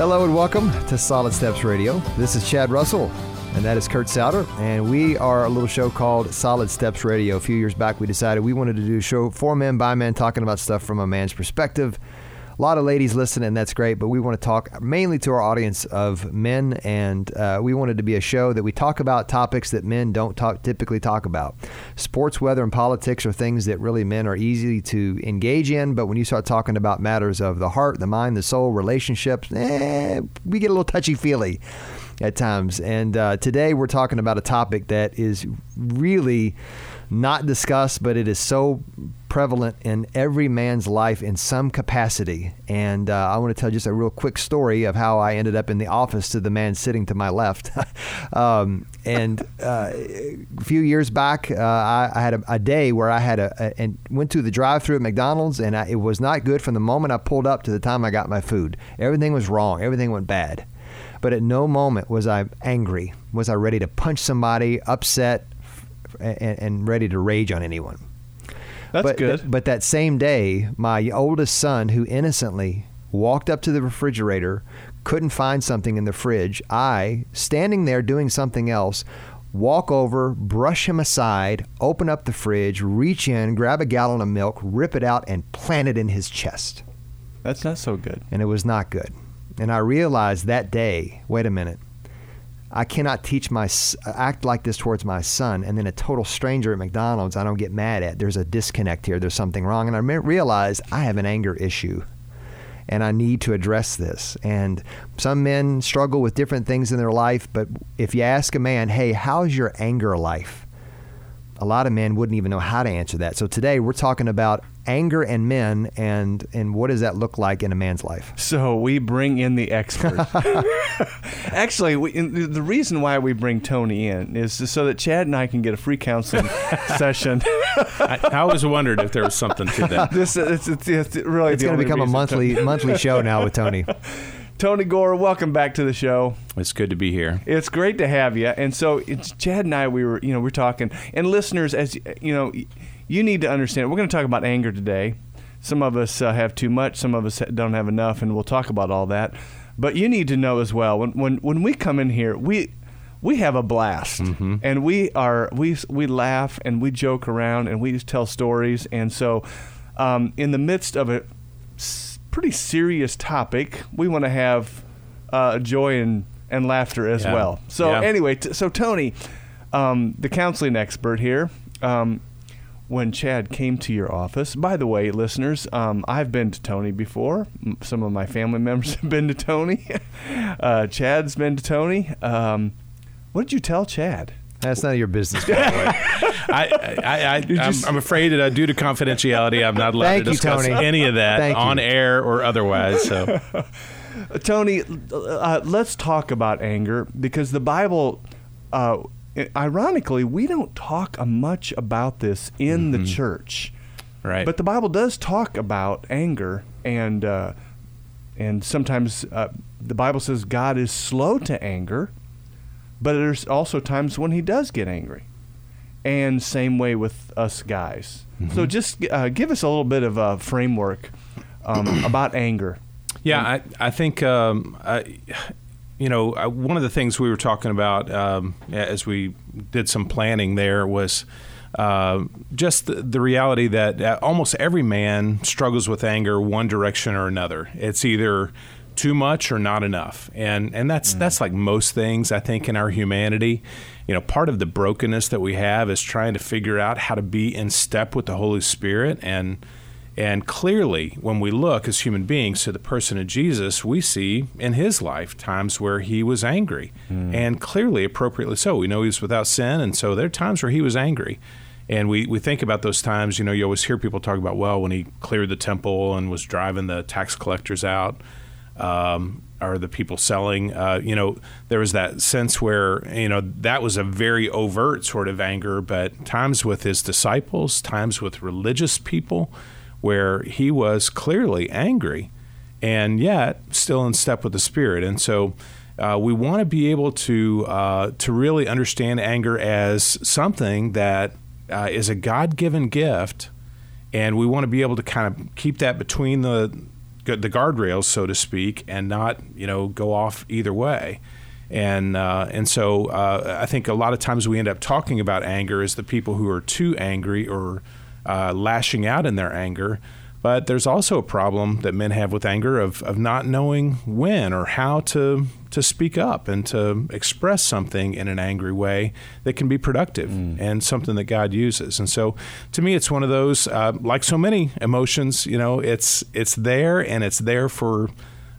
Hello and welcome to Solid Steps Radio. This is Chad Russell, and that is Kurt Souter, and we are a little show called Solid Steps Radio. A few years back, we decided we wanted to do a show for men by men, talking about stuff from a man's perspective. A lot of ladies listen, and that's great, but we want to talk mainly to our audience of men, and uh, we wanted to be a show that we talk about topics that men don't talk, typically talk about. Sports, weather, and politics are things that really men are easy to engage in, but when you start talking about matters of the heart, the mind, the soul, relationships, eh, we get a little touchy feely at times. And uh, today we're talking about a topic that is really not discussed, but it is so prevalent in every man's life in some capacity. And uh, I want to tell just a real quick story of how I ended up in the office to the man sitting to my left. um, and uh, a few years back, uh, I, I, had a, a, day where I had a, a and went to the drive-through at McDonald's, and I, it was not good from the moment I pulled up to the time I got my food. Everything was wrong. Everything went bad. But at no moment was I angry. Was I ready to punch somebody, upset, and, and ready to rage on anyone? That's but, good. But that same day, my oldest son, who innocently walked up to the refrigerator, couldn't find something in the fridge, I, standing there doing something else, walk over, brush him aside, open up the fridge, reach in, grab a gallon of milk, rip it out, and plant it in his chest. That's not so good. And it was not good. And I realized that day, wait a minute, I cannot teach my act like this towards my son, and then a total stranger at McDonald's I don't get mad at. There's a disconnect here. There's something wrong, and I realized I have an anger issue, and I need to address this. And some men struggle with different things in their life, but if you ask a man, "Hey, how's your anger life?" a lot of men wouldn't even know how to answer that. So today we're talking about anger and men and and what does that look like in a man's life? So we bring in the expert. Actually, we, the reason why we bring Tony in is so that Chad and I can get a free counseling session. I, I, always wondered if there was something to that. This it's, it's, it's really it's going to become a monthly monthly show now with Tony. Tony Gore, welcome back to the show. It's good to be here. It's great to have you. And so it's Chad and I. We were, you know, we're talking, and listeners, as you know, you need to understand. We're going to talk about anger today. Some of us uh, have too much. Some of us don't have enough, and we'll talk about all that. But you need to know as well when when when we come in here, we we have a blast mm-hmm. and we are we we laugh and we joke around and we tell stories and so um, in the midst of a pretty serious topic, we want to have uh, joy and, and laughter as yeah. well. So, yeah. anyway, t- so Tony, um, the counseling expert here, um, when Chad came to your office, by the way, listeners, um, I've been to Tony before. Some of my family members have been to Tony. uh, Chad's been to Tony. Um, what did you tell Chad? That's none of your business, by the way. I, I, I, am afraid that uh, due to confidentiality, I'm not allowed Thank to discuss you, any of that Thank on you. air or otherwise. So, Tony, uh, let's talk about anger because the Bible, uh, ironically, we don't talk much about this in mm-hmm. the church. Right. But the Bible does talk about anger, and uh, and sometimes uh, the Bible says God is slow to anger but there's also times when he does get angry. And same way with us guys. Mm-hmm. So just uh, give us a little bit of a framework um, about anger. Yeah, I, I think, um, I, you know, one of the things we were talking about um, as we did some planning there was uh, just the, the, reality that uh, almost every man struggles with anger one direction or another. It's either too much or not enough. And and that's mm. that's like most things I think in our humanity. You know, part of the brokenness that we have is trying to figure out how to be in step with the Holy Spirit and and clearly, when we look as human beings to the person of Jesus, we see in his life times where he was angry, mm. and clearly, appropriately so. We know he was without sin, and so there are times where he was angry. And we, we think about those times, you know, you always hear people talk about, well, when he cleared the temple and was driving the tax collectors out um, are the people selling. Uh, you know, there was that sense where you know that was a very overt sort of anger, but times with his disciples, times with religious people, where he was clearly angry, and yet still in step with the Spirit. And so. Uh, we want to be able to uh, to really understand anger as something that uh, is a God given gift, and we want to be able to kind of keep that between the the guardrails, so to speak, and not you know go off either way. And uh, and so uh, I think a lot of times we end up talking about anger as the people who are too angry or uh, lashing out in their anger. But there's also a problem that men have with anger of, of not knowing when or how to to speak up and to express something in an angry way that can be productive mm. and something that God uses. And so, to me, it's one of those uh, like so many emotions. You know, it's it's there and it's there for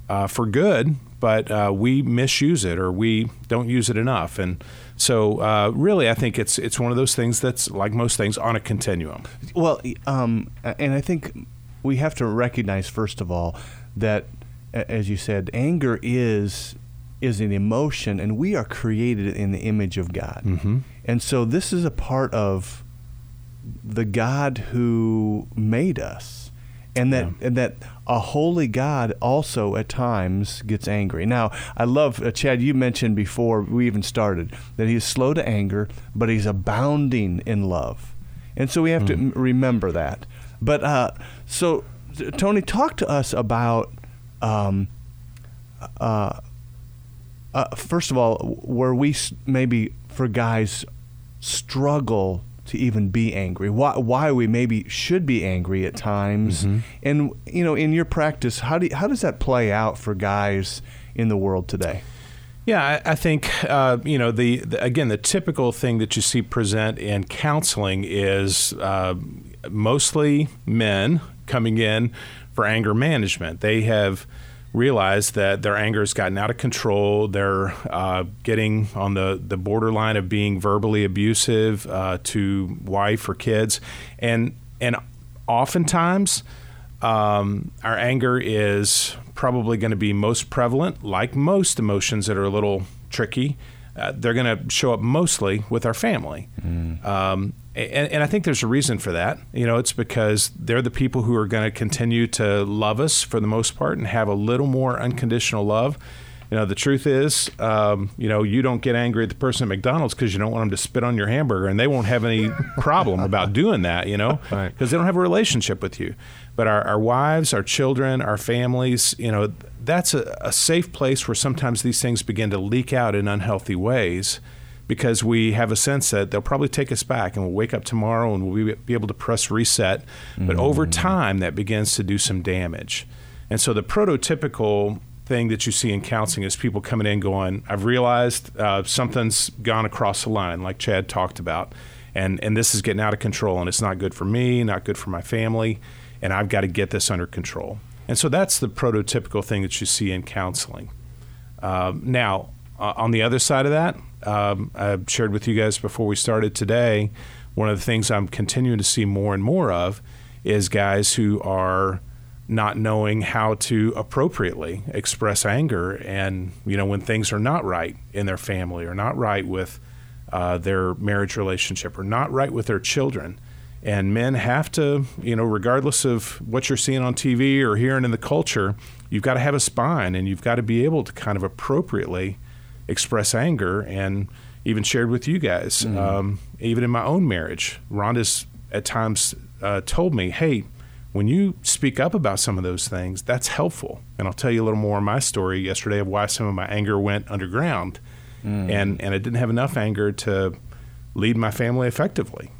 uh, for good, but uh, we misuse it or we don't use it enough. And so, uh, really, I think it's it's one of those things that's like most things on a continuum. Well, um, and I think we have to recognize first of all that as you said anger is is an emotion and we are created in the image of God. Mm-hmm. And so this is a part of the God who made us. And that yeah. and that a holy God also at times gets angry. Now, I love uh, Chad. You mentioned before we even started that he is slow to anger, but he's abounding in love, and so we have mm-hmm. to remember that. But uh, so, Tony, talk to us about. Um, uh, uh, first of all, where we maybe for guys struggle to even be angry, why why we maybe should be angry at times, mm-hmm. and you know, in your practice, how do you, how does that play out for guys in the world today? Yeah, I, I think uh, you know the, the, again the typical thing that you see present in counseling is uh, mostly men coming in for anger management. They have realized that their anger has gotten out of control. They're uh, getting on the, the borderline of being verbally abusive uh, to wife or kids, and and oftentimes um, our anger is probably going to be most prevalent, like most emotions that are a little tricky. Uh, they're going to show up mostly with our family. Mm. Um, and, and, I think there's a reason for that. You know, it's because they're the people who are going to continue to love us for the most part and have a little more unconditional love. You know, the truth is, um, you know, you don't get angry at the person at McDonald's because you don't want them to spit on your hamburger, and they won't have any problem about doing that. You know, because right. they don't have a relationship with you. But our, our wives, our children, our families, you know, that's a, a safe place where sometimes these things begin to leak out in unhealthy ways because we have a sense that they'll probably take us back and we'll wake up tomorrow and we'll be able to press reset. Mm-hmm. But over time, that begins to do some damage. And so the prototypical thing that you see in counseling is people coming in going, I've realized uh, something's gone across the line, like Chad talked about. And, and this is getting out of control and it's not good for me, not good for my family, and I've got to get this under control. And so that's the prototypical thing that you see in counseling. Uh, now, uh, on the other side of that, um, I shared with you guys before we started today, one of the things I'm continuing to see more and more of is guys who are not knowing how to appropriately express anger and you know when things are not right in their family or not right with uh, their marriage relationship or not right with their children. And men have to you know regardless of what you're seeing on TV or hearing in the culture you've got to have a spine and you've got to be able to kind of appropriately express anger and even shared with you guys. Mm-hmm. Um, even in my own marriage, Rhonda's at times uh, told me, hey, when you speak up about some of those things, that's helpful. And I'll tell you a little more of my story yesterday of why some of my anger went underground. Mm. And, and I didn't have enough anger to lead my family effectively.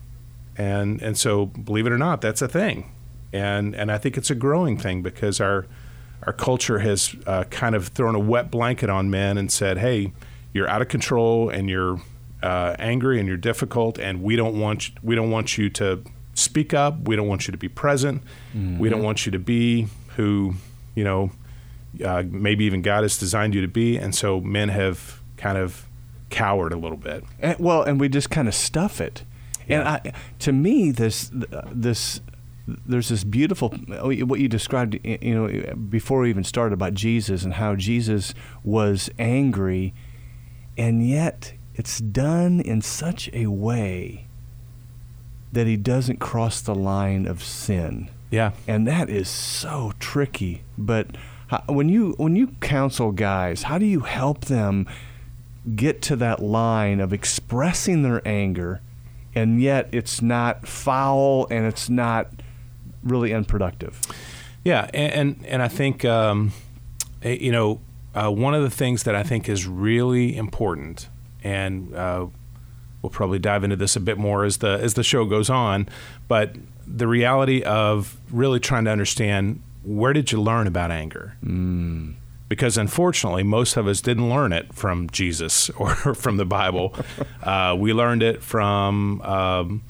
And, and so, believe it or not, that's a thing. And, and I think it's a growing thing because our – our culture has uh, kind of thrown a wet blanket on men and said, "Hey, you're out of control and you're uh, angry and you're difficult, and we don't want we don't want you to speak up. We don't want you to be present. Mm-hmm. We don't mm-hmm. want you to be who you know uh, maybe even God has designed you to be." And so men have kind of cowered a little bit. And, well, and we just kind of stuff it. Yeah. And I, to me, this this there's this beautiful oh, what you described you know before we even started about Jesus and how Jesus was angry and yet it's done in such a way that he doesn't cross the line of sin. Yeah. And that is so tricky, but when you when you counsel guys, how do you help them get to that line of expressing their anger and yet it's not foul and it's not really unproductive? Yeah, and and, and I think um, eh, you know uh, one of the things that I think is really important, and uh, we'll probably dive into this a bit more as the as the show goes on, but the reality of really trying to understand where did you learn about anger. Mm. Because unfortunately, most of us didn't learn it from Jesus or from the Bible. uh, we learned it from um,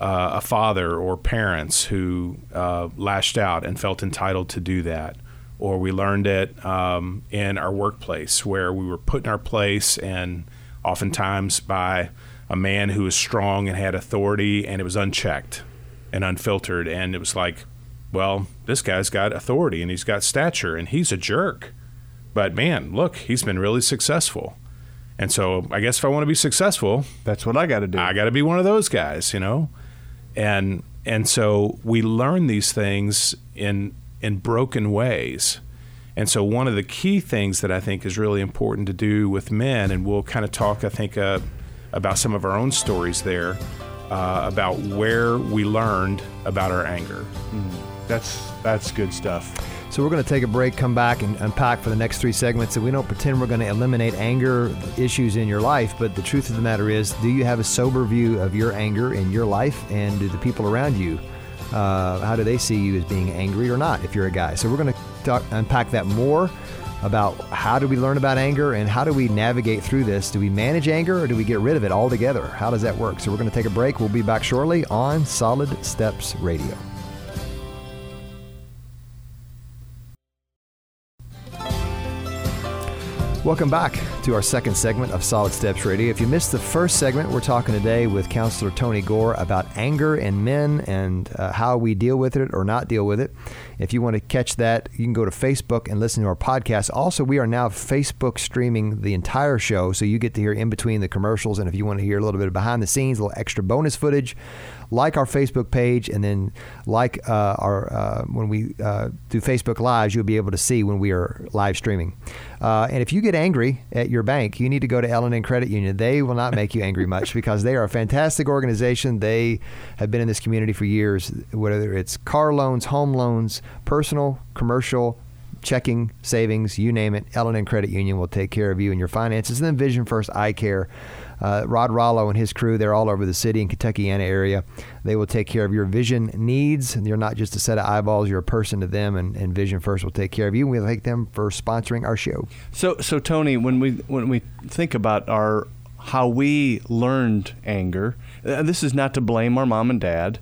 uh, a father or parents who uh, lashed out and felt entitled to do that. Or we learned it um, in our workplace where we were put in our place and oftentimes by a man who was strong and had authority and it was unchecked and unfiltered. And it was like well this guy's got authority and he's got stature and he's a jerk. But man look he's been really successful. And so i guess if i want to be successful That's what I got to do. I got to be one of those guys, you know, and and so we learn these things in in broken ways, and so one of the key things that I think is really important to do with men, and we'll kind of talk, I think, uh, about some of our own stories there, uh, about where we learned about our anger. That's that's good stuff. So we're going to take a break, come back, and unpack for the next three segments. And we don't pretend we're going to eliminate anger issues in your life, but the truth of the matter is, do you have a sober view of your anger in your life, and do the people around you, uh, how do they see you as being angry or not? If you're a guy, so we're going to talk, unpack that more about how do we learn about anger and how do we navigate through this? Do we manage anger or do we get rid of it altogether? How does that work? So we're going to take a break. We'll be back shortly on Solid Steps Radio. Welcome back to our second segment of Solid Steps Radio. If you missed the first segment, we're talking today with Counselor Tony Gore about anger in men and uh, how we deal with it or not deal with it. If you want to catch that, you can go to Facebook and listen to our podcast. Also, we are now Facebook streaming the entire show, so you get to hear in between the commercials. And if you want to hear a little bit of behind the scenes, a little extra bonus footage, like our Facebook page, and then like uh, our uh, when we uh, do Facebook Lives, you'll be able to see when we are live streaming. Uh, and if you get angry at your bank, you need to go to L&N Credit Union. They will not make you angry much because they are a fantastic organization. They have been in this community for years, whether it's car loans, home loans, personal, commercial, checking, savings, you name it. L&N Credit Union will take care of you and your finances. And then Vision First Eye Care. Uh, Rod Rollo and his crew, they're all over the city and Kentuckiana area. They will take care of your vision needs. And you're not just a set of eyeballs, you're a person to them, and, and Vision First will take care of you. And We thank them for sponsoring our show. So so Tony, when we when we think about our how we learned anger, uh, this is not to blame our mom and dad,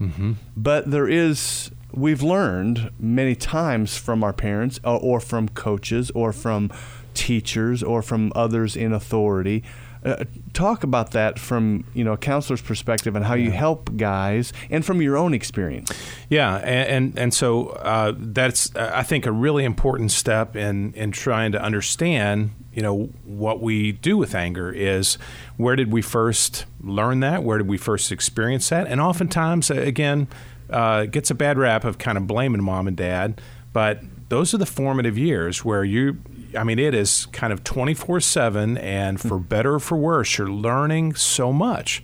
but there is we've learned many times from our parents or, or from coaches or from teachers or from others in authority. Uh, talk about that from you know a counselor's perspective and how you help guys and from your own experience. Yeah, and and, and so uh, that's uh, I think a really important step in in trying to understand you know what we do with anger is where did we first learn that? Where did we first experience that? And oftentimes uh, again uh, it gets a bad rap of kind of blaming mom and dad but those are the formative years where you I mean, it is kind of 24 7, and for better or for worse, you're learning so much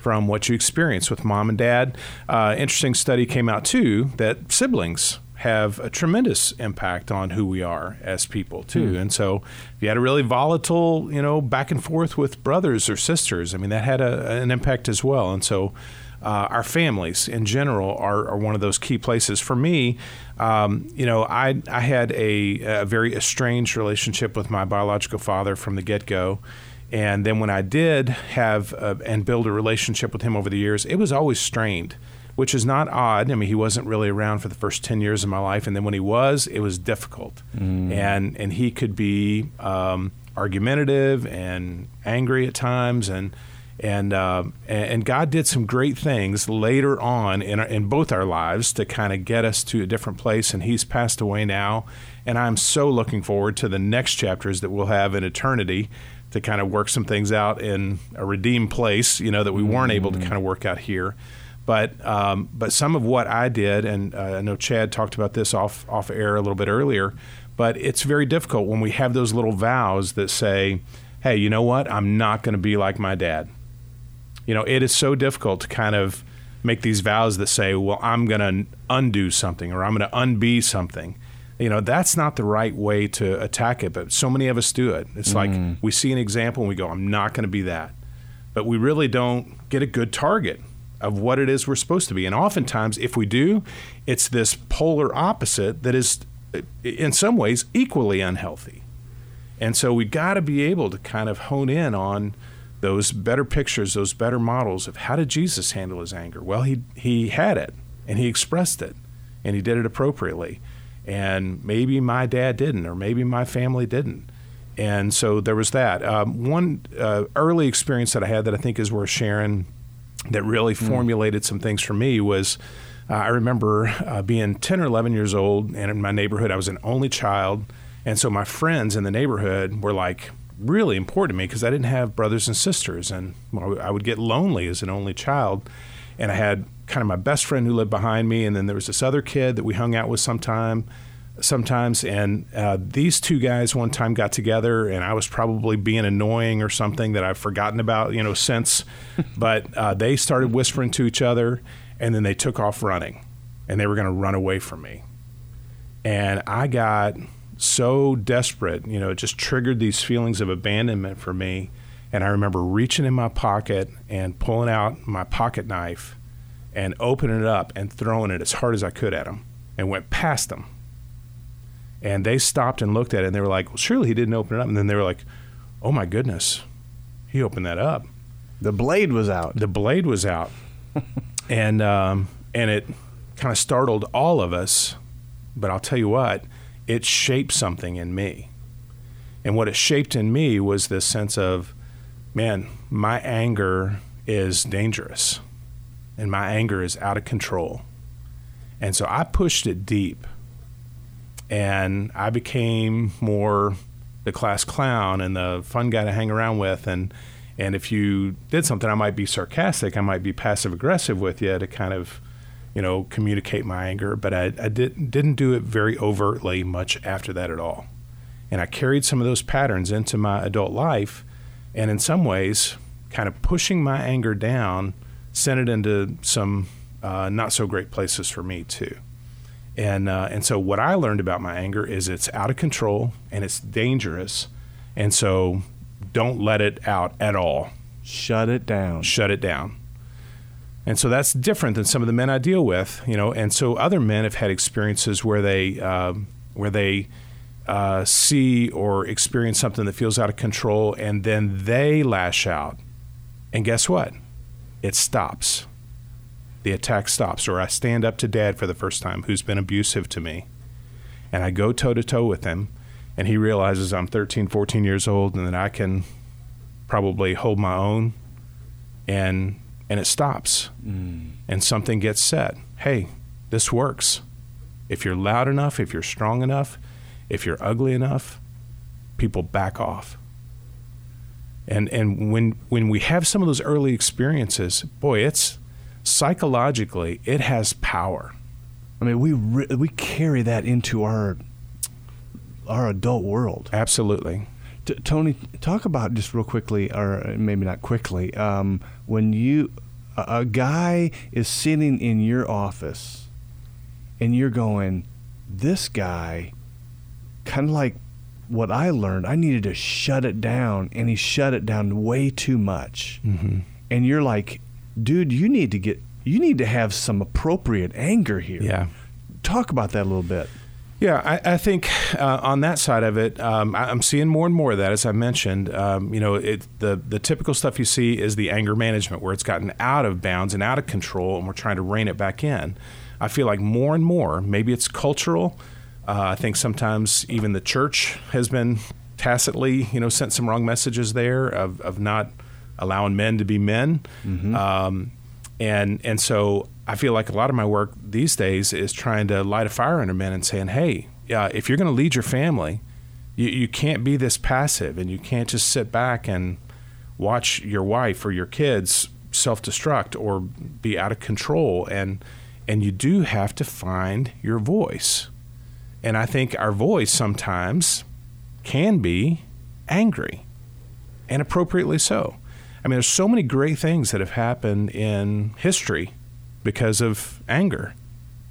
from what you experience with mom and dad. Uh, interesting study came out too that siblings have a tremendous impact on who we are as people too. And so, if you had a really volatile, you know, back and forth with brothers or sisters, I mean, that had a, an impact as well. And so, uh, our families in general are, are one of those key places. For me, um, you know, I, I had a, a very estranged relationship with my biological father from the get go. And then when I did have uh and build a relationship with him over the years, it was always strained, which is not odd. I mean, he wasn't really around for the first 10 years of my life. And then when he was, it was difficult. And, and he could be um, argumentative and angry at times. And, and uh, and God did some great things later on in our, in both our lives to kind of get us to a different place. And He's passed away now, and I'm so looking forward to the next chapters that we'll have in eternity to kind of work some things out in a redeemed place. You know that we weren't able to kind of work out here. But um, but some of what I did, and uh, I know Chad talked about this off off air a little bit earlier. But it's very difficult when we have those little vows that say, "Hey, you know what? I'm not going to be like my dad." You know, it is so difficult to kind of make these vows that say, well, I'm going to undo something or I'm going to unbe something. You know, that's not the right way to attack it, but so many of us do it. It's like mm. we see an example and we go, I'm not going to be that. But we really don't get a good target of what it is we're supposed to be. And oftentimes, if we do, it's this polar opposite that is, in some ways, equally unhealthy. And so we got to be able to kind of hone in on those better pictures, those better models of how did Jesus handle his anger? Well, he he had it and he expressed it and he did it appropriately. And maybe my dad didn't, or maybe my family didn't. And so there was that. Um, one uh, early experience that I had that I think is worth sharing that really mm. formulated some things for me was uh, I remember uh, being 10 or 11 years old, and in my neighborhood, I was an only child. And so my friends in the neighborhood were like really important to me because I didn't have brothers and sisters. And I would get lonely as an only child. And I had kind of my best friend who lived behind me, and then there was this other kid that we hung out with sometime sometimes. And uh, these two guys one time got together, and I was probably being annoying or something that I've forgotten about, you know, since. but uh, they started whispering to each other, and then they took off running, and they were going to run away from me. And I got so desperate, you know, it just triggered these feelings of abandonment for me. And I remember reaching in my pocket and pulling out my pocket knife and opening it up and throwing it as hard as I could at them and went past them and they stopped and looked at it and they were like, well, surely he didn't open it up. And then they were like, oh my goodness, he opened that up. The blade was out. The blade was out. and, um, and it kind of startled all of us. But I'll tell you what, it shaped something in me. And what it shaped in me was this sense of, man, my anger is dangerous and my anger is out of control. And so I pushed it deep and I became more the class clown and the fun guy to hang around with and and if you did something I might be sarcastic I might be passive aggressive with you to kind of you know communicate my anger but I, I did, didn't do it very overtly much after that at all and I carried some of those patterns into my adult life and in some ways kind of pushing my anger down sent it into some uh, not so great places for me too and uh, and so what I learned about my anger is it's out of control and it's dangerous, and so don't let it out at all. Shut it down. Shut it down. And so that's different than some of the men I deal with, you know. And so other men have had experiences where they uh, where they uh, see or experience something that feels out of control, and then they lash out, and guess what? It stops the attack stops, or I stand up to dad for the first time who's been abusive to me, and I go toe to toe with him, and he realizes I'm 13, 14 years old, and that I can probably hold my own, and and it stops, mm. and something gets said. Hey, this works. If you're loud enough, if you're strong enough, if you're ugly enough, people back off. And and when when we have some of those early experiences, boy, it's psychologically, it has power. I mean, we re- we carry that into our our adult world. Absolutely. T- Tony, talk about just real quickly, or maybe not quickly, um, when you a, guy is sitting in your office, and you're going, this guy, kind of like what I learned, I needed to shut it down, and he shut it down way too much. Mm-hmm. And you're like, dude, you need to get you need to have some appropriate anger here. Yeah. Talk about that a little bit. Yeah, I, I think uh, on that side of it, um, I, am seeing more and more of that. As I mentioned, um, you know, it, the the typical stuff you see is the anger management, where it's gotten out of bounds and out of control, and we're trying to rein it back in. I feel like more and more, maybe it's cultural. Uh, I think sometimes even the church has been tacitly, you know, sent some wrong messages there of, of not allowing men to be men. Mm-hmm. Um, and and so I feel like a lot of my work these days is trying to light a fire under men and saying, hey, uh, if you're going to lead your family, you, you can't be this passive, and you can't just sit back and watch your wife or your kids self-destruct or be out of control. And and you do have to find your voice. And i think our voice sometimes can be angry and appropriately so I mean, there's so many great things that have happened in history because of anger.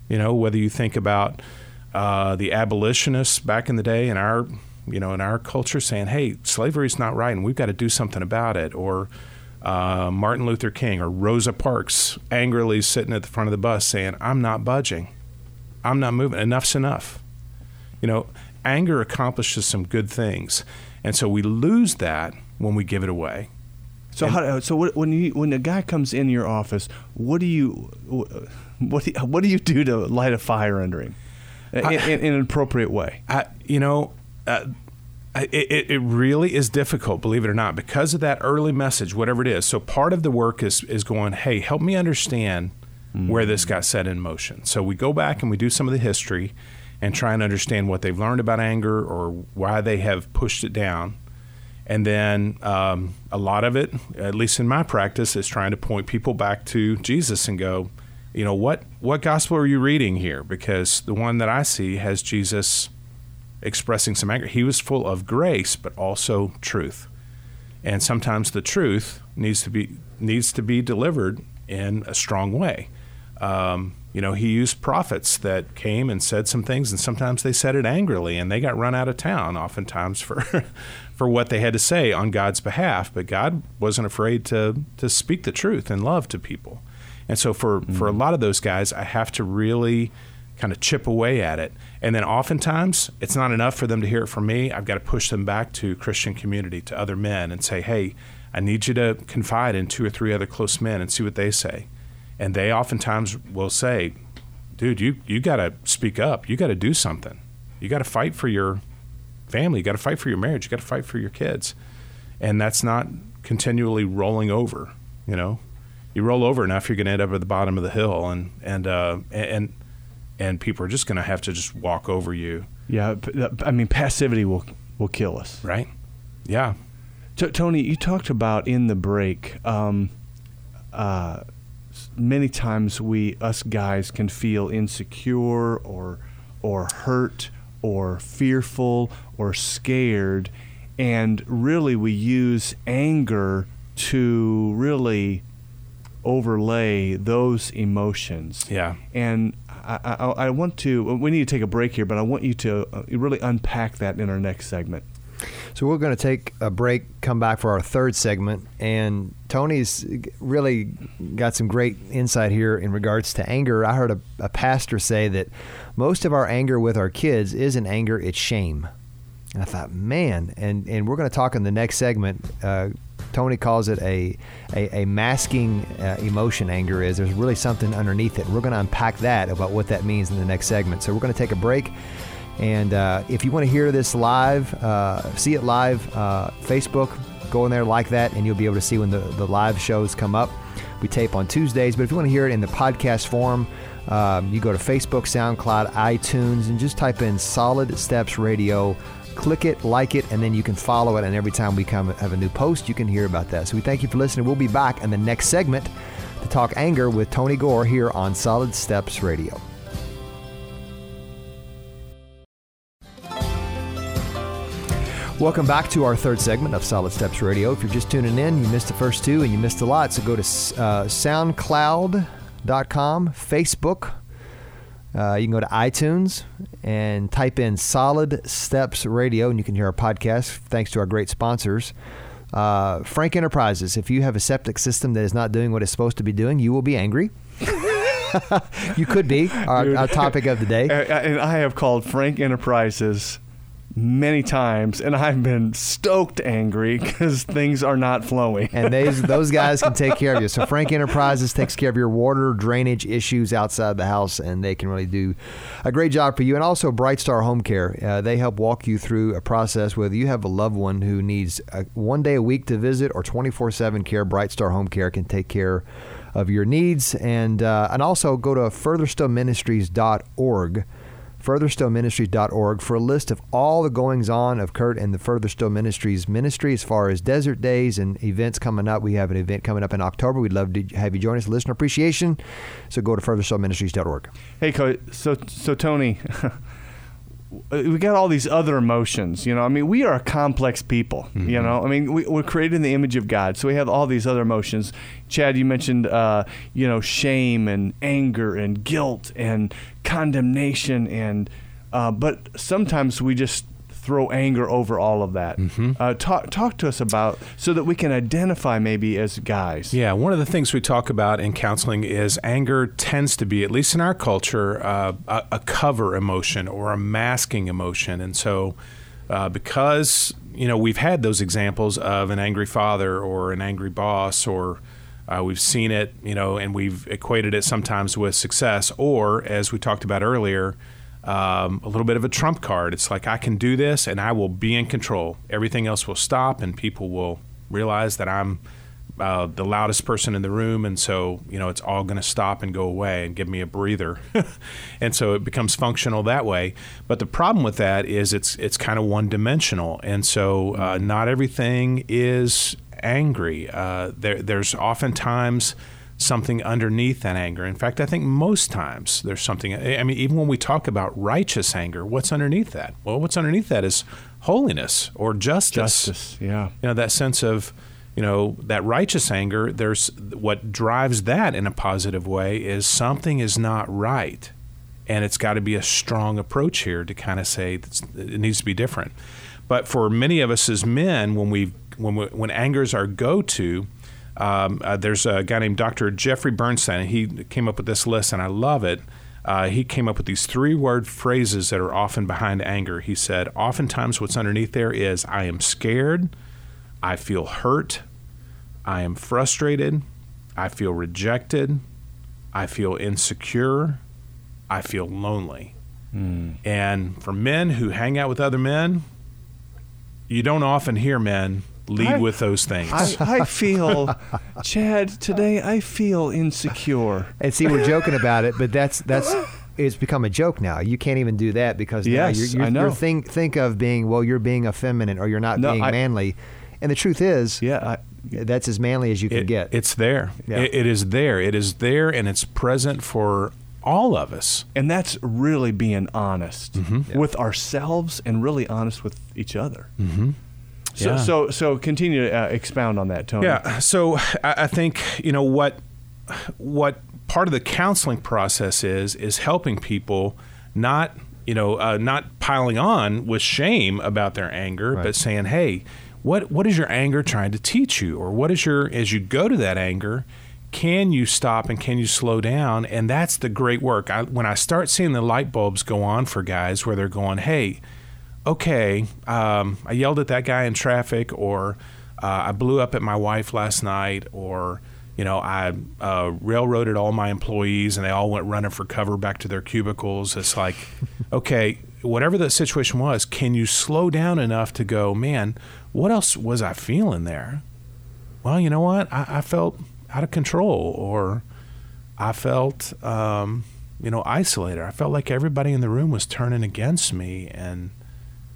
You know, whether you think about uh, the abolitionists back in the day in our you know in our culture saying, "Hey, slavery is not right, and we've got to do something about it," or uh, Martin Luther King or Rosa Parks angrily sitting at the front of the bus saying, "I'm not budging, I'm not moving. Enough's enough." You know, anger accomplishes some good things, and so we lose that when we give it away. So how? So what, when you when a guy comes in your office, what do you what do you, what do you do to light a fire under him in, I, in, in an appropriate way? I, you know, uh, it, it really is difficult, believe it or not, because of that early message, whatever it is. So part of the work is is going, hey, help me understand mm-hmm. where this got set in motion. So we go back and we do some of the history and try and understand what they've learned about anger or why they have pushed it down. And then um, a lot of it, at least in my practice, is trying to point people back to Jesus and go, you know, what what gospel are you reading here? Because the one that I see has Jesus expressing some anger. He was full of grace, but also truth. And sometimes the truth needs to be needs to be delivered in a strong way. Um, you know, he used prophets that came and said some things, and sometimes they said it angrily, and they got run out of town, oftentimes for for what they had to say on God's behalf. But God wasn't afraid to to speak the truth and love to people. And so for mm-hmm. for a lot of those guys, I have to really kind of chip away at it. And then oftentimes it's not enough for them to hear it from me. I've got to push them back to Christian community, to other men, and say, hey, I need you to confide in two or three other close men and see what they say. And they oftentimes will say, dude, you, you got to speak up. You got to do something. You got to fight for your family. You got to fight for your marriage. You got to fight for your kids. And that's not continually rolling over, you know? You roll over enough, you're going to end up at the bottom of the hill, and and uh, and and people are just going to have to just walk over you. Yeah, I mean, passivity will will kill us. Right. Yeah. T- Tony, you talked about in the break. Um, uh, many times we us guys can feel insecure or or hurt or fearful or scared, and really we use anger to really overlay those emotions. Yeah. And I, I, I, want to, we need to take a break here, but I want you to uh, really unpack that in our next segment. So we're going to take a break, come back for our third segment, and Tony's really got some great insight here in regards to anger. I heard a, a pastor say that most of our anger with our kids isn't anger; it's shame. And I thought, man, and and we're going to talk in the next segment. Uh, Tony calls it a a, a masking uh, emotion. Anger is there's really something underneath it. We're going to unpack that about what that means in the next segment. So we're going to take a break. And uh, if you want to hear this live, uh, see it live, uh, Facebook, go in there like that, and you'll be able to see when the, the live shows come up. We tape on Tuesdays, but if you want to hear it in the podcast form, um, you go to Facebook, SoundCloud, iTunes, and just type in Solid Steps Radio click it, like it, and then you can follow it. And every time we come have a new post, you can hear about that. So we thank you for listening. We'll be back in the next segment to talk anger with Tony Gore here on Solid Steps Radio. Welcome back to our third segment of Solid Steps Radio. If you're just tuning in, you missed the first two and you missed a lot, so go to uh, SoundCloud.com, Facebook, uh, you can go to iTunes and type in Solid Steps Radio, and you can hear our podcast thanks to our great sponsors. Uh, Frank Enterprises. If you have a septic system that is not doing what it's supposed to be doing, you will be angry. you could be our, our, topic of the day. And I have called Frank Enterprises many times, and I've been stoked angry because things are not flowing. and those those guys can take care of you. So Frank Enterprises takes care of your water drainage issues outside the house, and they can really do a great job for you. And also Bright Star Home Care, uh, they help walk you through a process whether you have a loved one who needs a, one day a week to visit or twenty four seven care. Bright Star Home Care can take care of your needs, and uh, and also go to furtherstillministries.org furtherstillministries.org for a list of all the goings on of Kurt and the Further Still Ministries ministry as far as desert days and events coming up. We have an event coming up in October. We'd love to have you join us. Listener appreciation. So go to furtherstillministries.org. Hey, so so Tony. we got all these other emotions, you know. I mean, we are a complex people, mm-hmm. you know. I mean, we, are created in the image of God, so we have all these other emotions. Chad, you mentioned, uh, you know, shame and anger and guilt and condemnation and uh, but sometimes we just throw anger over all of that. Mm-hmm. Uh, talk talk to us about so that we can identify maybe as guys. Yeah, one of the things we talk about in counseling is anger tends to be, at least in our culture, uh, a, a cover emotion or a masking emotion. And so, uh, because you know we've had those examples of an angry father or an angry boss, or uh, we've seen it, you know, and we've equated it sometimes with success, or as we talked about earlier. Um, a little bit of a trump card. It's like I can do this and I will be in control. Everything else will stop and people will realize that I'm uh, the loudest person in the room, and so you know it's all going to stop and go away and give me a breather, and so it becomes functional that way. But the problem with that is it's it's kind of one dimensional, and so uh, not everything is angry. Uh, there, there's oftentimes something underneath that anger. In fact, I think most times there's something. I mean, even when we talk about righteous anger, what's underneath that? Well, what's underneath that is holiness or justice. Justice, yeah. You know that sense of you know that righteous anger there's what drives that in a positive way is something is not right and it's got to be a strong approach here to kind of say it needs to be different but for many of us as men when we when we, when anger is our go-to um, uh, there's a guy named Dr. Jeffrey Bernstein and he came up with this list and I love it uh, he came up with these three word phrases that are often behind anger. He said, Oftentimes, what's underneath there is, I am scared, I feel hurt, I am frustrated, I feel rejected, I feel insecure, I feel lonely. Mm. And for men who hang out with other men, you don't often hear men lead I- with those things. I, I feel, Chad, today I feel insecure. And see, we're joking about it, but that's that's it's become a joke now. You can't even do that because now Yes, you're, you're, I know. you're think think of being well, you're being effeminate or you're not No, being I- manly, and the truth is, Yeah, I, that's as manly as you can It- get. It's there. Yeah. It, it is there. It is there, and it's present for all of us. and that's really being honest Mm-hmm. with ourselves and really honest with each other. Mm-hmm. So, Yeah. so, so continue to uh, expound on that, Tony. Yeah. So I, I think you know what what part of the counseling process is is helping people not you know uh, not piling on with shame about their anger, Right. but saying, hey, what what is your anger trying to teach you, or what is your as you go to that anger. Can you stop and can you slow down? And that's the great work. I, when I start seeing the light bulbs go on for guys where they're going, hey, okay, um, I yelled at that guy in traffic, or uh, I blew up at my wife last night, or you know, I uh, railroaded all my employees and they all went running for cover back to their cubicles. It's like, okay, whatever the situation was, can you slow down enough to go, man, what else was I feeling there? Well, you know what? I, I felt out of control, or I felt, um, you know, isolated. I felt like everybody in the room was turning against me, and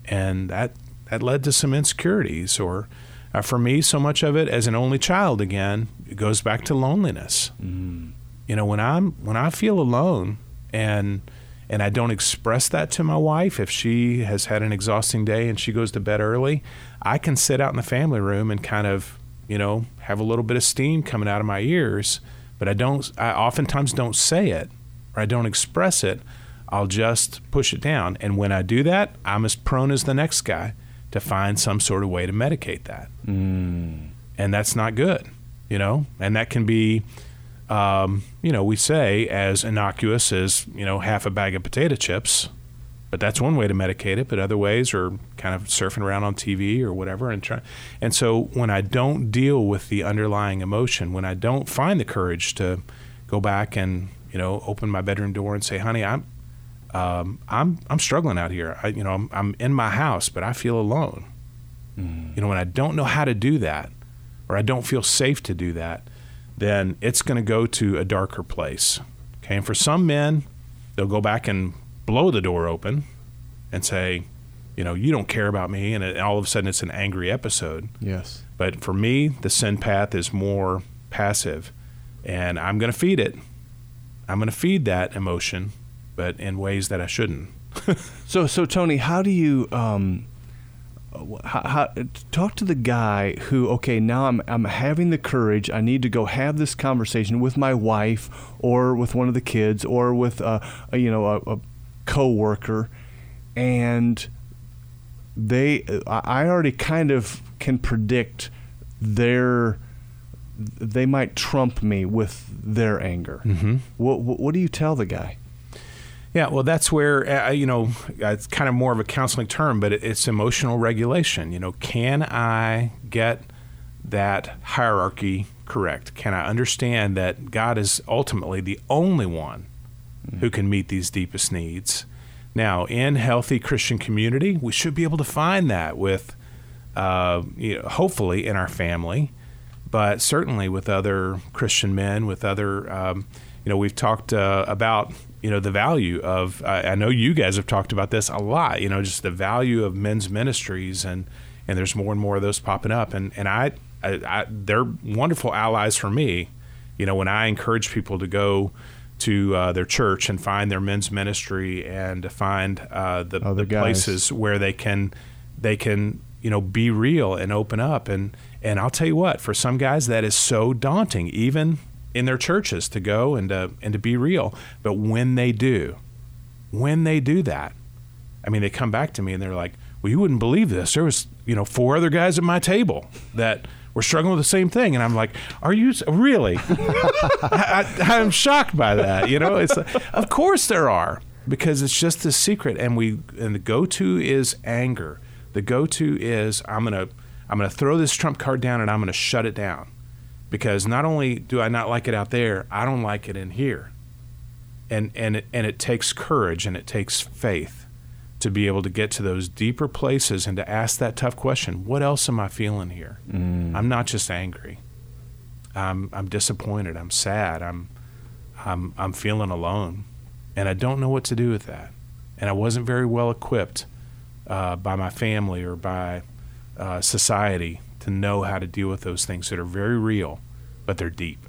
and that that led to some insecurities. Or uh, for me, so much of it as an only child again, it goes back to loneliness. Mm. You know, when I'm when I feel alone and and I don't express that to my wife if she has had an exhausting day and she goes to bed early, I can sit out in the family room and kind of, you know, have a little bit of steam coming out of my ears, but I don't I oftentimes don't say it or I don't express it. I'll just push it down. And when I do that, I'm as prone as the next guy to find some sort of way to medicate that. Mm. And that's not good, you know? And that can be, um, you know, we say as innocuous as, you know, half a bag of potato chips. But that's one way to medicate it. But other ways are kind of surfing around on TV or whatever and try. And so when I don't deal with the underlying emotion, when I don't find the courage to go back and you know open my bedroom door and say, "Honey, I'm um, I'm I'm struggling out here. I, you know, I'm, I'm in my house, but I feel alone." You know, when I don't know how to do that, or I don't feel safe to do that, then it's going to go to a darker place. Okay, and for some men, they'll go back and blow the door open and say, you know, you don't care about me, and it, all of a sudden it's an angry episode. Yes. But for me, the sin path is more passive, and I'm going to feed it. I'm going to feed that emotion, but in ways that I shouldn't. So, so Tony, how do you um, how, how, talk to the guy who? Okay, now I'm I'm having the courage. I need to go have this conversation with my wife, or with one of the kids, or with uh, a, you know a, a coworker, and they I already kind of can predict their they might trump me with their anger. Mm-hmm. What, what what do you tell the guy? Yeah, well, that's where uh, you know it's kind of more of a counseling term, but it's emotional regulation. You know, can I get that hierarchy correct? Can I understand that God is ultimately the only one who can meet these deepest needs? Now, in healthy Christian community, we should be able to find that with, uh, you know, hopefully, in our family, but certainly with other Christian men, with other. Um, you know, we've talked uh, about you know the value of. I know you guys have talked about this a lot. You know, just the value of men's ministries, and and there's more and more of those popping up, and and I, I, I they're wonderful allies for me. You know, when I encourage people to go to uh, their church and find their men's ministry and to find uh, the, the places where they can they can you know be real and open up and and I'll tell you what for some guys that is so daunting even in their churches to go and to and to be real. But when they do when they do that I mean they come back to me and they're like well you wouldn't believe this. There was you know four other guys at my table that were struggling with the same thing. And I'm like are you really? I, I'm shocked by that. You know, it's of course there are because it's just the secret, and we and the go-to is anger. The go-to is I'm gonna I'm gonna throw this trump card down and I'm gonna shut it down because not only do I not like it out there, I don't like it in here, and and it, and it takes courage and it takes faith to be able to get to those deeper places and to ask that tough question: What else am I feeling here? I'm not just angry. I'm I'm disappointed. I'm sad. I'm I'm I'm feeling alone, and I don't know what to do with that. And I wasn't very well equipped uh, by my family or by uh, society to know how to deal with those things that are very real, but they're deep.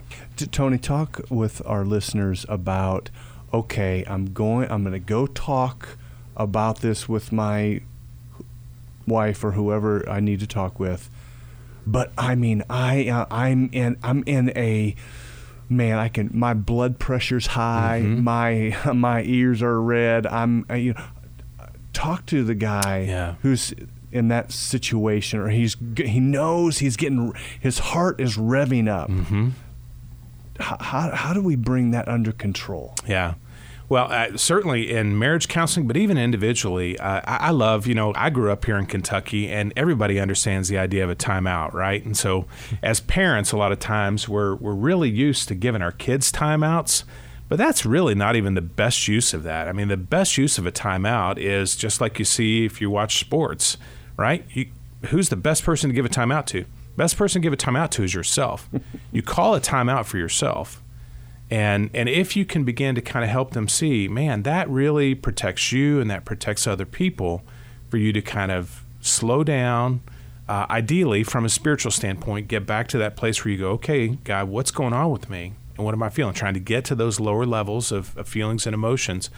Tony, talk with our listeners about. Okay, I'm going. I'm going to go talk about this with my wife or whoever I need to talk with. But I mean, I uh, I'm in I'm in a man. I can my blood pressure's high. Mhm. My my ears are red. I'm uh, you know talk to the guy Yeah. who's in that situation or he's he knows he's getting his heart is revving up Mm-hmm. how, how, how do we bring that under control? Yeah. Well, uh, certainly in marriage counseling, but even individually, uh, I, I love, you know, I grew up here in Kentucky and everybody understands the idea of a timeout, right? And so as parents, a lot of times we're, we're really used to giving our kids timeouts, but that's really not even the best use of that. I mean, the best use of a timeout is just like you see if you watch sports, right? You, who's the best person to give a timeout to? Best person to give a timeout to is yourself. you call a timeout for yourself and and if you can begin to kind of help them see man that really protects you and that protects other people for you to kind of slow down uh, ideally from a spiritual standpoint get back to that place where you go okay god what's going on with me and what am i feeling trying to get to those lower levels of, of feelings and emotions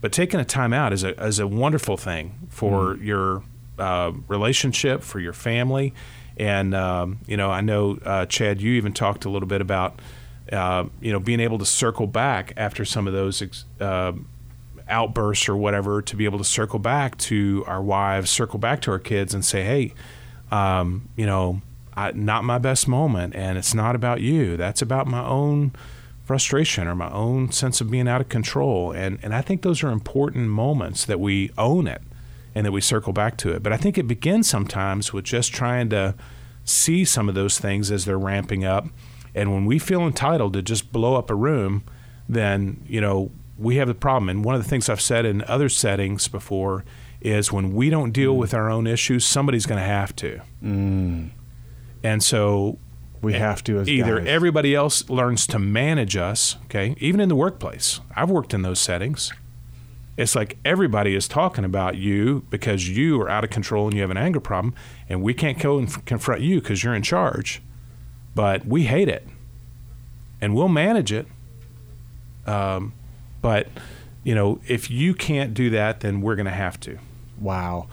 but taking a time out is a, is a wonderful thing for your uh, relationship for your family and um, you know i know uh, chad you even talked a little bit about uh, you know, being able to circle back after some of those ex- uh, outbursts or whatever, to be able to circle back to our wives, circle back to our kids, and say, "Hey, um, you know, I, not my best moment, and it's not about you. That's about my own frustration or my own sense of being out of control." And and I think those are important moments that we own it and that we circle back to it. But I think it begins sometimes with just trying to see some of those things as they're ramping up. And when we feel entitled to just blow up a room, then, you know, we have the problem. And one of the things I've said in other settings before is when we don't deal mm. with our own issues, somebody's going to have to. Mm. And so We have to as either guys. everybody else learns to manage us, okay, even in the workplace. I've worked in those settings. It's like everybody is talking about you because you are out of control and you have an anger problem, and we can't go and confront you because you're in charge. But we hate it, and we'll manage it. Um, but you know, if you can't do that, then we're going to have to. Wow.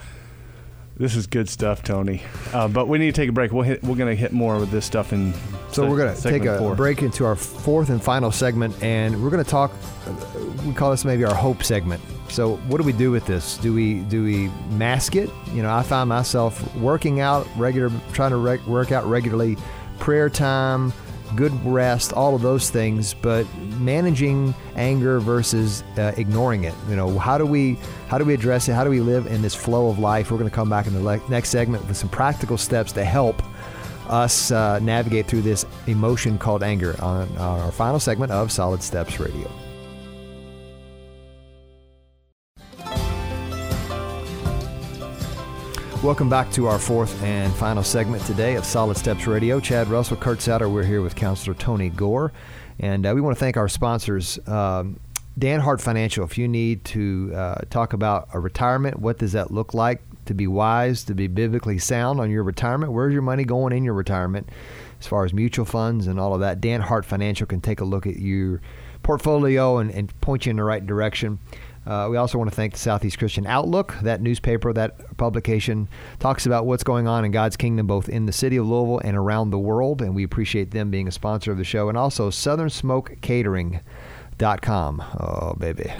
This is good stuff, Tony. Uh, but we need to take a break. We'll hit, we're going to hit more of this stuff in. So se- we're going to take a four. break into our fourth and final segment, and we're going to talk. We call this maybe our hope segment. So what do we do with this? Do we do we mask it? You know, I find myself working out regular, trying to rec- work out regularly, prayer time, good rest, all of those things, but managing anger versus uh, ignoring it. You know, how do we how do we address it? How do we live in this flow of life? We're going to come back in the le- next segment with some practical steps to help us uh, navigate through this emotion called anger on, on our final segment of Solid Steps Radio. Welcome back to our fourth and final segment today of Solid Steps Radio. Chad Russell, Kurt Satter, we're here with Counselor Tony Gore. And uh, we want to thank our sponsors. Um, Dan Hart Financial, if you need to uh, talk about a retirement, what does that look like to be wise, to be biblically sound on your retirement? Where's your money going in your retirement as far as mutual funds and all of that? Dan Hart Financial can take a look at your portfolio and, and point you in the right direction. Uh, we also want to thank the Southeast Christian Outlook. That newspaper, that publication talks about what's going on in God's kingdom, both in the city of Louisville and around the world. And we appreciate them being a sponsor of the show. And also Southern Smoke Catering. Dot com. Oh baby,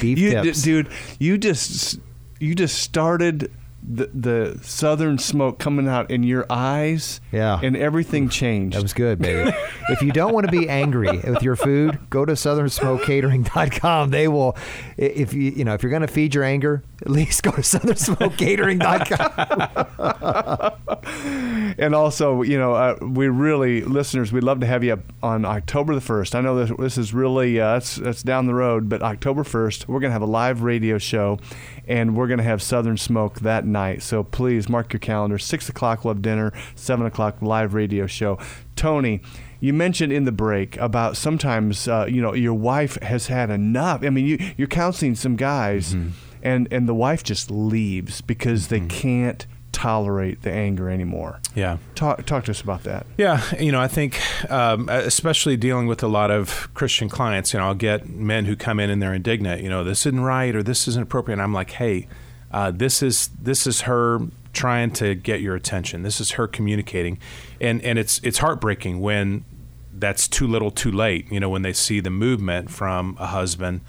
beef you, tips, dude. You just you just started the the southern smoke coming out in your eyes. Yeah. and everything changed. That was good, baby. if you don't want to be angry with your food, go to southernsmokecatering.com. They will if you you know, if you're going to feed your anger, at least go to southernsmokecatering.com. and also, you know, uh, we really listeners, we'd love to have you on October the first. I know this this is really uh, that's that's down the road, but October first, we're going to have a live radio show, and we're going to have Southern Smoke that night. So please mark your calendar. Six o'clock we'll have dinner. Seven o'clock live radio show. Tony, you mentioned in the break about sometimes uh, you know your wife has had enough. I mean, you, you're counseling some guys, Mm-hmm. and and the wife just leaves because they can't tolerate the anger anymore. Yeah. Talk talk to us about that. Yeah, you know, I think um, especially dealing with a lot of Christian clients, you know, I'll get men who come in and they're indignant, you know, this isn't right or this isn't appropriate. And I'm like, hey, uh, this is this is her trying to get your attention. This is her communicating, and and it's it's heartbreaking when that's too little, too late. You know, when they see the movement from a husband,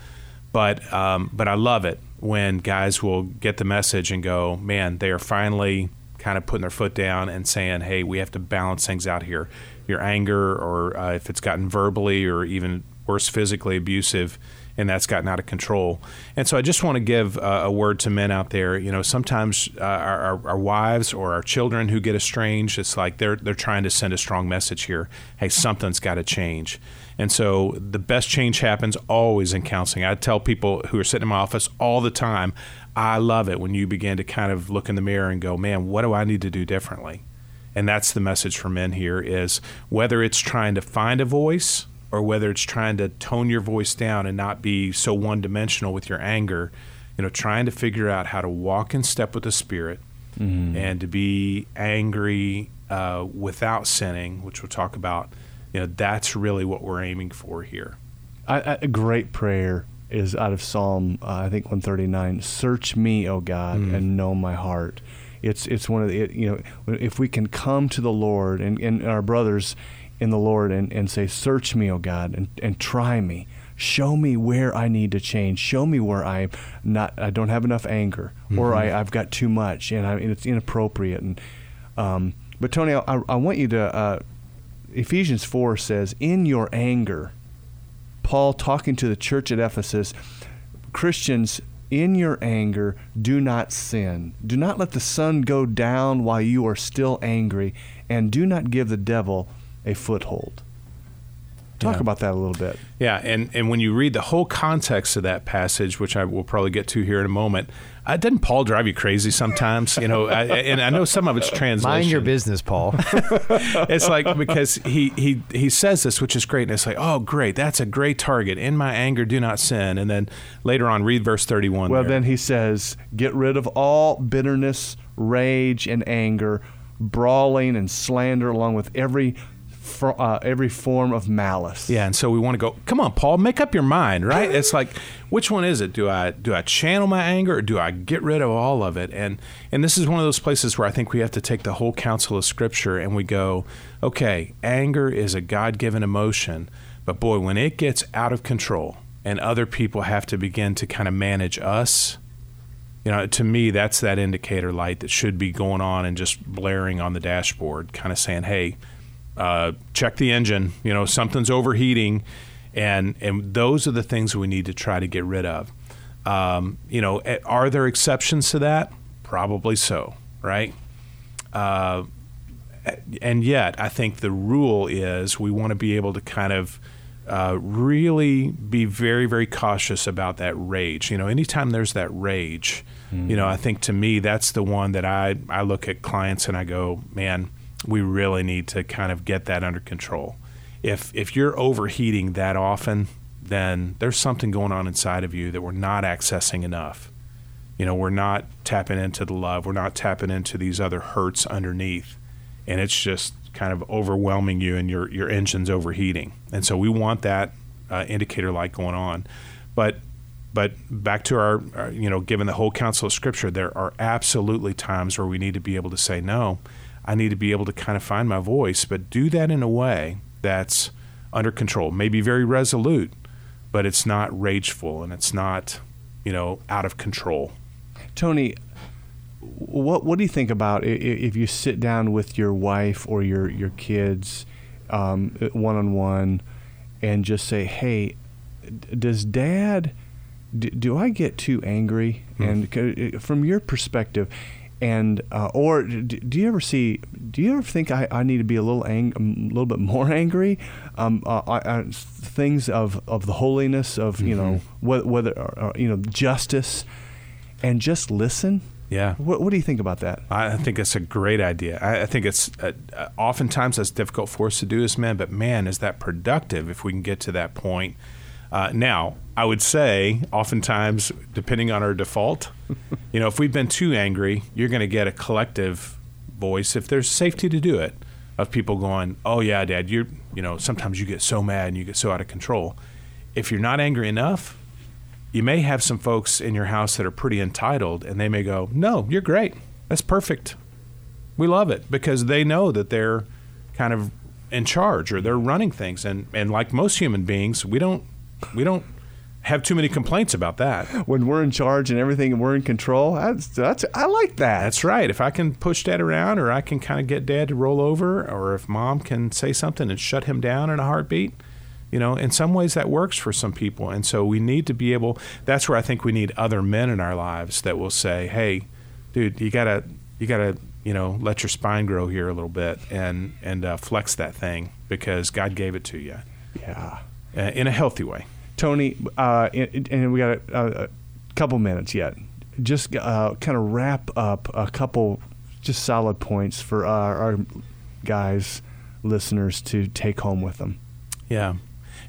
but um, but I love it when guys will get the message and go, man, they are finally kind of putting their foot down and saying, hey, we have to balance things out here. Your anger, or uh, if it's gotten verbally or even worse, physically abusive, and that's gotten out of control. And so I just want to give uh, a word to men out there. You know, sometimes uh, our, our, our wives or our children who get estranged, it's like they're they're trying to send a strong message here. Hey, something's got to change. And so the best change happens always in counseling. I tell people who are sitting in my office all the time, I love it when you begin to kind of look in the mirror and go, man, what do I need to do differently? And that's the message for men here is whether it's trying to find a voice or whether it's trying to tone your voice down and not be so one dimensional with your anger, you know, trying to figure out how to walk in step with the Spirit and to be angry uh, without sinning, which we'll talk about. You know, that's really what we're aiming for here. I, a great prayer is out of Psalm, uh, I think 139. Search me, O God, and know my heart. It's it's one of the it, you know if we can come to the Lord and, and our brothers in the Lord and, and say, Search me, O God, and, and try me. Show me where I need to change. Show me where I'm not. I don't have enough anger, or I, I've got too much, and, I, and it's inappropriate. And um, but Tony, I, I want you to. Uh, Ephesians four says, "In your anger." Paul talking to the church at Ephesus, Christians, in your anger, do not sin. Do not let the sun go down while you are still angry, and do not give the devil a foothold. Talk Yeah. about that a little bit. Yeah, and, and when you read the whole context of that passage, which I will probably get to here in a moment, uh, doesn't Paul drive you crazy sometimes? You know, I, and I know some of it's translation. Mind your business, Paul. It's like because he he he says this, which is great, and it's like, oh, great, that's a great target. In my anger, do not sin. And then later on, read verse thirty-one. Well, there. then he says, Get rid of all bitterness, rage, and anger, brawling and slander, along with every, fr- uh, every form of malice. Yeah, and so we want to go. Come on, Paul, make up your mind, right? It's like, which one is it? Do I do I channel my anger, or do I get rid of all of it? And and this is one of those places where I think we have to take the whole counsel of Scripture and we go, okay, anger is a God given emotion, but boy, when it gets out of control, and other people have to begin to kind of manage us, you know, to me, that's that indicator light that should be going on and just blaring on the dashboard, kind of saying, hey, uh, check the engine, you know, something's overheating. And, and those are the things we need to try to get rid of. Um, you know, are there exceptions to that? Probably so, right? Uh, and yet, I think the rule is we want to be able to kind of uh, really be very, very cautious about that rage. You know, anytime there's that rage, mm. you know, I think to me that's the one that I I look at clients and I go, man, we really need to kind of get that under control. If if you're overheating that often, then there's something going on inside of you that we're not accessing enough. You know, we're not tapping into the love. We're not tapping into these other hurts underneath, and it's just kind of overwhelming you and your, your engine's overheating. And so we want that uh, indicator light going on. But but back to our, our, you know, given the whole counsel of Scripture, there are absolutely times where we need to be able to say, no, I need to be able to kind of find my voice, but do that in a way that's under control, maybe very resolute, but it's not rageful and it's not, you know, out of control. Tony, what what do you think about if you sit down with your wife or your your kids one on one and just say, "Hey, does Dad? Do, do I get too angry?" Mm. And from your perspective, and uh, or do you ever see? Do you ever think I, I need to be a little ang- a little bit more angry? Um, uh, I, things of, of the holiness of mm-hmm. you know mm-hmm. whether, whether uh, you know justice, and just listen yeah. What, what do you think about that? I think it's a great idea. I, I think it's uh, uh, oftentimes that's difficult for us to do as men, but man, is that productive if we can get to that point. Uh, now, I would say, oftentimes, depending on our default, you know, if we've been too angry, you're going to get a collective voice if there's safety to do it of people going, "Oh yeah, Dad, you're," you know, sometimes you get so mad and you get so out of control. If you're not angry enough, you may have some folks in your house that are pretty entitled and they may go, No, you're great. That's perfect. We love it because they know that they're kind of in charge or they're running things. And, and like most human beings, we don't, we don't have too many complaints about that. When we're in charge and everything and we're in control, that's, that's I like that. That's right. If I can push dad around or I can kind of get dad to roll over or if mom can say something and shut him down in a heartbeat, you know, in some ways that works for some people. And so we need to be able, that's where I think we need other men in our lives that will say, hey, dude, you got to, you got to, you know, let your spine grow here a little bit and, and uh, flex that thing because God gave it to you. Yeah. Uh, in a healthy way. Tony, uh, and we got a, a, couple minutes yet. Just uh, kind of wrap up a couple just solid points for our, our guys, listeners to take home with them. Yeah.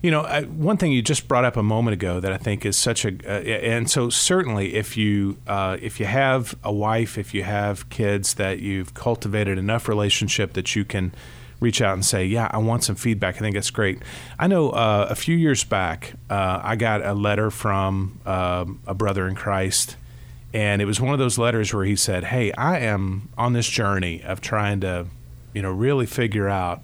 You know, I, one thing you just brought up a moment ago that I think is such a, uh, and so certainly if you uh, if you have a wife, if you have kids, that you've cultivated enough relationship that you can reach out and say, "Yeah, I want some feedback." I think that's great. I know uh, a few years back, uh, I got a letter from um, a brother in Christ, and it was one of those letters where he said, "Hey, I am on this journey of trying to, you know, really figure out."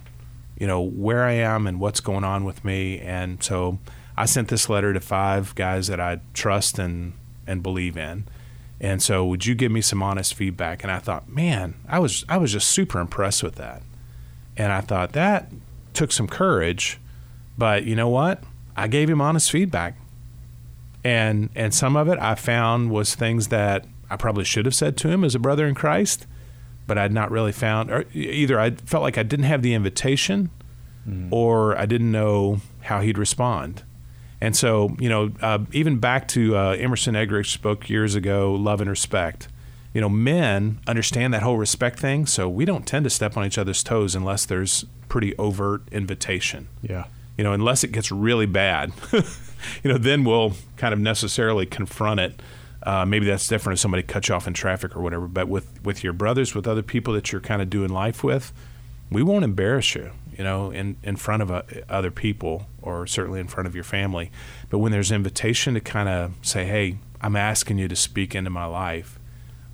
you know where I am and what's going on with me. And so I sent this letter to five guys that I trust and and believe in. And so would you give me some honest feedback? And I thought, man, I was I was just super impressed with that. And I thought that took some courage, but you know what? I gave him honest feedback. And and some of it I found was things that I probably should have said to him as a brother in Christ but I'd not really found, or either I felt like I didn't have the invitation, mm. or I didn't know how he'd respond. And so, you know, uh, even back to uh, Emerson Eggerichs spoke years ago, love and respect. You know, men understand that whole respect thing, so we don't tend to step on each other's toes unless there's pretty overt invitation. Yeah. You know, unless it gets really bad, you know, then we'll kind of necessarily confront it uh, maybe that's different if somebody cuts you off in traffic or whatever. But with, with your brothers, with other people that you're kind of doing life with, we won't embarrass you, you know, in, in front of uh, other people or certainly in front of your family. But when there's invitation to kind of say, hey, I'm asking you to speak into my life,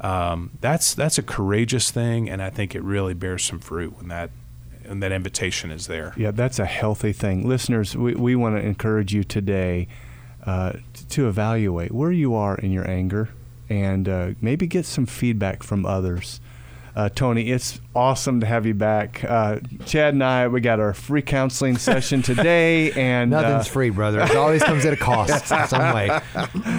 um, that's that's a courageous thing, and I think it really bears some fruit when that and that invitation is there. Yeah, that's a healthy thing. Listeners, we, we want to encourage you today uh, to evaluate where you are in your anger and uh, maybe get some feedback from others. Uh, Tony, it's awesome to have you back. Uh, Chad and I, we got our free counseling session today, and nothing's uh, free, brother. It always comes at a cost in some way.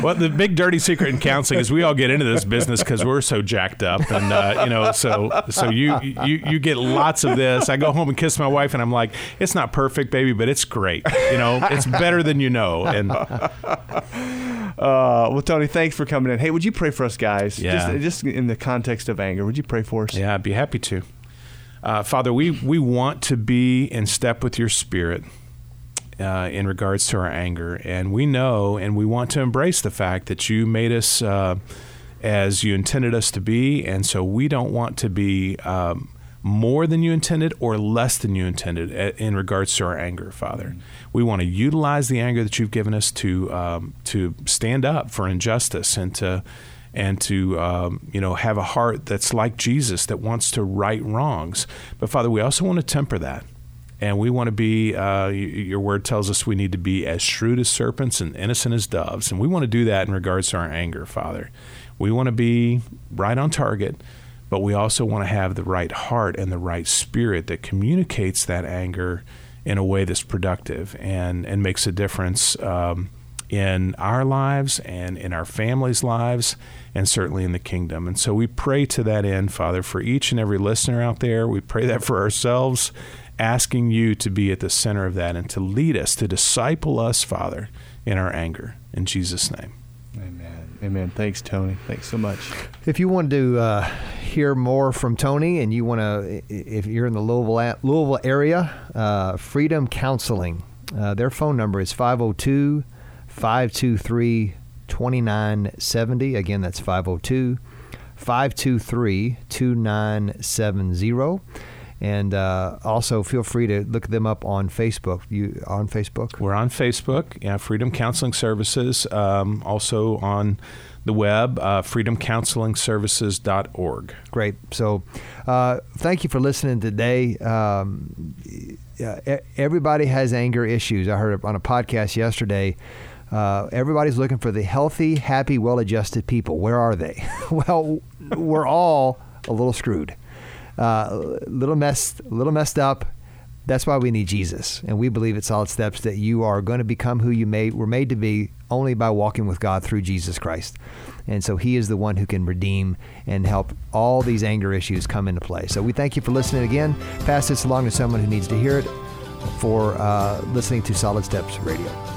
Well, the big dirty secret in counseling is we all get into this business because we're so jacked up, and uh, you know, so so you you you get lots of this. I go home and kiss my wife, and I'm like, it's not perfect, baby, but it's great. You know, it's better than you know, and Uh, well, Tony, thanks for coming in. Hey, would you pray for us, guys? Yeah. Just, just in the context of anger, would you pray for us? Yeah, I'd be happy to. Uh, Father, we, we want to be in step with your spirit uh, in regards to our anger. And we know and we want to embrace the fact that you made us uh, as you intended us to be. And so we don't want to be um, more than you intended or less than you intended a- in regards to our anger, Father. We want to utilize the anger that you've given us to, um, to stand up for injustice and to and to um, you know have a heart that's like Jesus that wants to right wrongs. But Father, we also want to temper that, and we want to be. Uh, your word tells us we need to be as shrewd as serpents and innocent as doves, and we want to do that in regards to our anger, Father. We want to be right on target. But we also want to have the right heart and the right spirit that communicates that anger in a way that's productive and, and makes a difference um, in our lives and in our families' lives and certainly in the kingdom. And so we pray to that end, Father, for each and every listener out there. We pray that for ourselves, asking you to be at the center of that and to lead us, to disciple us, Father, in our anger. In Jesus' name. Amen. Amen. Thanks, Tony. Thanks so much. If you want to uh, hear more from Tony, and you want to, if you're in the Louisville Louisville area, uh, Freedom Counseling, uh, their phone number is 502 523 2970. Again, that's 502 523 2970. And uh, also feel free to look them up on Facebook. You on Facebook? We're on Facebook, yeah, Freedom Counseling Services. Um, also on the web, uh, freedomcounselingservices.org. Great. So, uh, thank you for listening today. Um, everybody has anger issues. I heard on a podcast yesterday. Uh, everybody's looking for the healthy, happy, well-adjusted people. Where are they? well, we're all a little screwed, uh, a little messed, little messed up. That's why we need Jesus, and we believe at Solid Steps that you are going to become who you made were made to be only by walking with God through Jesus Christ. And so He is the one who can redeem and help all these anger issues come into play. So we thank you for listening again. Pass this along to someone who needs to hear it for uh, listening to Solid Steps Radio.